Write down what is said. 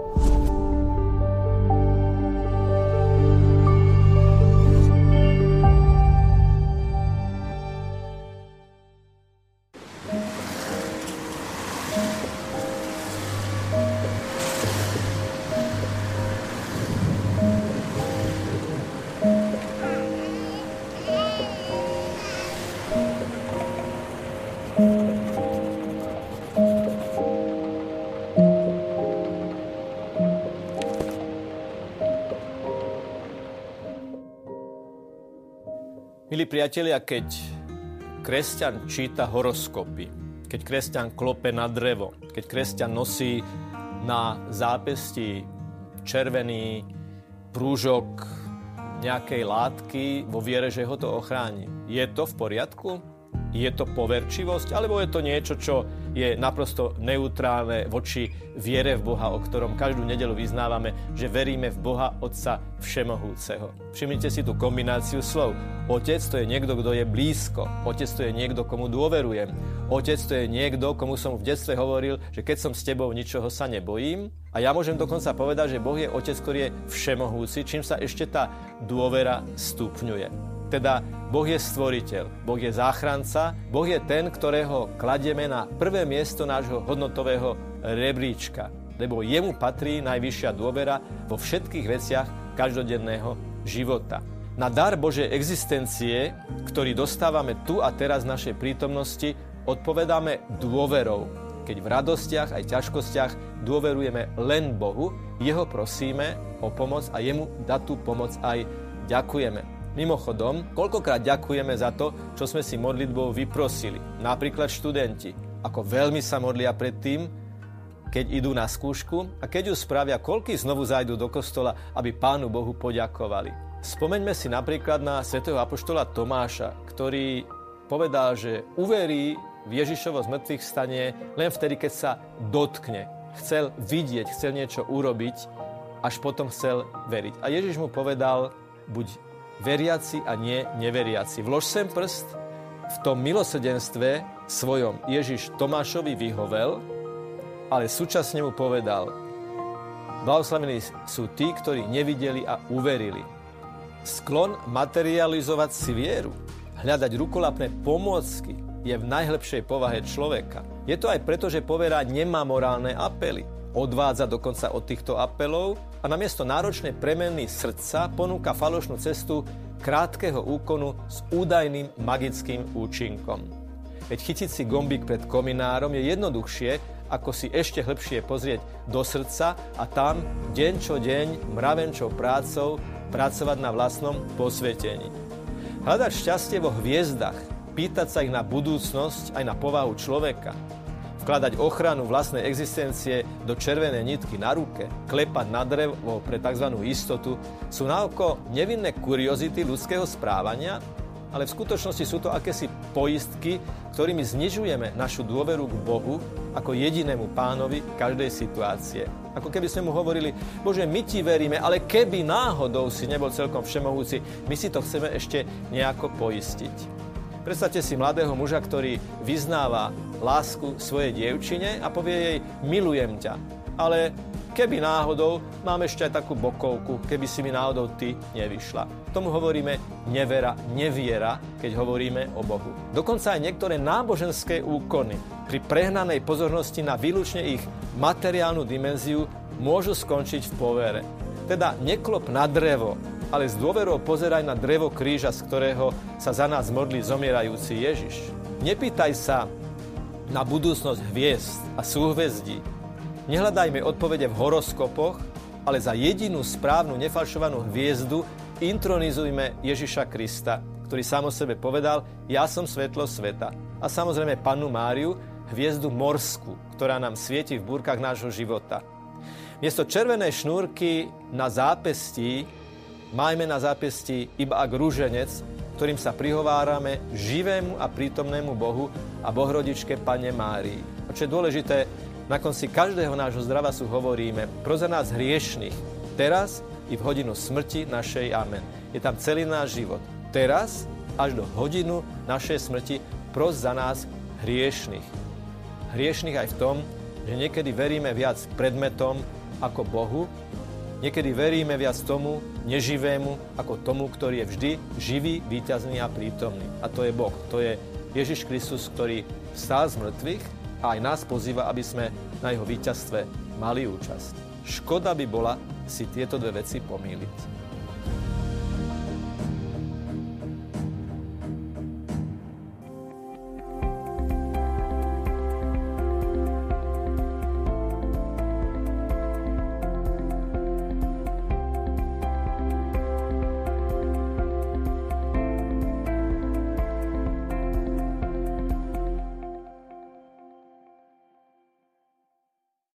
you Milí priatelia, keď kresťan číta horoskopy, keď kresťan klope na drevo, keď kresťan nosí na zápesti červený prúžok nejakej látky vo viere, že ho to ochráni. Je to v poriadku? Je to poverčivosť? Alebo je to niečo, čo je naprosto neutrálne voči viere v Boha, o ktorom každú nedelu vyznávame, že veríme v Boha Otca Všemohúceho. Všimnite si tú kombináciu slov. Otec to je niekto, kto je blízko. Otec to je niekto, komu dôverujem. Otec to je niekto, komu som v detstve hovoril, že keď som s tebou, ničoho sa nebojím. A ja môžem dokonca povedať, že Boh je Otec, ktorý je všemohúci, čím sa ešte tá dôvera stupňuje. Teda Boh je stvoriteľ, Boh je záchranca, Boh je ten, ktorého kladieme na prvé miesto nášho hodnotového rebríčka, lebo jemu patrí najvyššia dôvera vo všetkých veciach každodenného života. Na dar Božej existencie, ktorý dostávame tu a teraz v našej prítomnosti, odpovedáme dôverou, keď v radostiach aj ťažkostiach dôverujeme len Bohu, Jeho prosíme o pomoc a Jemu dať tú pomoc aj ďakujeme. Mimochodom, koľkokrát ďakujeme za to, čo sme si modlitbou vyprosili. Napríklad študenti, ako veľmi sa modlia pred tým, keď idú na skúšku a keď ju spravia, koľky znovu zajdu do kostola, aby Pánu Bohu poďakovali. Spomeňme si napríklad na svätého apoštola Tomáša, ktorý povedal, že uverí v Ježišovo zmrtvých stanie len vtedy, keď sa dotkne. Chcel vidieť, chcel niečo urobiť, až potom chcel veriť. A Ježiš mu povedal, buď veriaci a nie neveriaci. Vlož sem prst, v tom milosedenstve svojom Ježiš Tomášovi vyhovel, ale súčasne mu povedal, blahoslavení sú tí, ktorí nevideli a uverili. Sklon materializovať si vieru, hľadať rukolapné pomôcky je v najlepšej povahe človeka. Je to aj preto, že povera nemá morálne apely odvádza dokonca od týchto apelov a namiesto náročnej premeny srdca ponúka falošnú cestu krátkeho úkonu s údajným magickým účinkom. Veď chytiť si gombík pred kominárom je jednoduchšie, ako si ešte hlbšie pozrieť do srdca a tam deň čo deň mravenčou prácou pracovať na vlastnom posvetení. Hľadať šťastie vo hviezdach, pýtať sa ich na budúcnosť aj na povahu človeka – vkladať ochranu vlastnej existencie do červenej nitky na ruke, klepať na drevo pre tzv. istotu, sú naoko nevinné kuriozity ľudského správania, ale v skutočnosti sú to akési poistky, ktorými znižujeme našu dôveru k Bohu ako jedinému pánovi každej situácie. Ako keby sme mu hovorili, Bože, my ti veríme, ale keby náhodou si nebol celkom všemohúci, my si to chceme ešte nejako poistiť. Predstavte si mladého muža, ktorý vyznáva lásku svojej dievčine a povie jej milujem ťa. Ale keby náhodou, mám ešte aj takú bokovku, keby si mi náhodou ty nevyšla. Tomu hovoríme nevera, neviera, keď hovoríme o Bohu. Dokonca aj niektoré náboženské úkony pri prehnanej pozornosti na výlučne ich materiálnu dimenziu môžu skončiť v povere. Teda neklop na drevo, ale s dôverou pozeraj na drevo kríža, z ktorého sa za nás modlí zomierajúci Ježiš. Nepýtaj sa na budúcnosť hviezd a súhvezdí. Nehľadajme odpovede v horoskopoch, ale za jedinú správnu nefalšovanú hviezdu intronizujme Ježiša Krista, ktorý sám o sebe povedal, ja som svetlo sveta. A samozrejme Pannu Máriu, hviezdu morskú, ktorá nám svieti v búrkach nášho života. Miesto červenej šnúrky na zápestí Majme na zápesti iba ak rúženec, ktorým sa prihovárame živému a prítomnému Bohu a Bohrodičke Pane Márii. A čo je dôležité, na konci každého nášho sú hovoríme pro za nás hriešných, teraz i v hodinu smrti našej. Amen. Je tam celý náš život. Teraz až do hodinu našej smrti pros za nás hriešných. Hriešných aj v tom, že niekedy veríme viac predmetom ako Bohu, niekedy veríme viac tomu neživému ako tomu, ktorý je vždy živý, víťazný a prítomný. A to je Boh. To je Ježiš Kristus, ktorý vstal z mŕtvych a aj nás pozýva, aby sme na jeho víťazstve mali účasť. Škoda by bola si tieto dve veci pomýliť.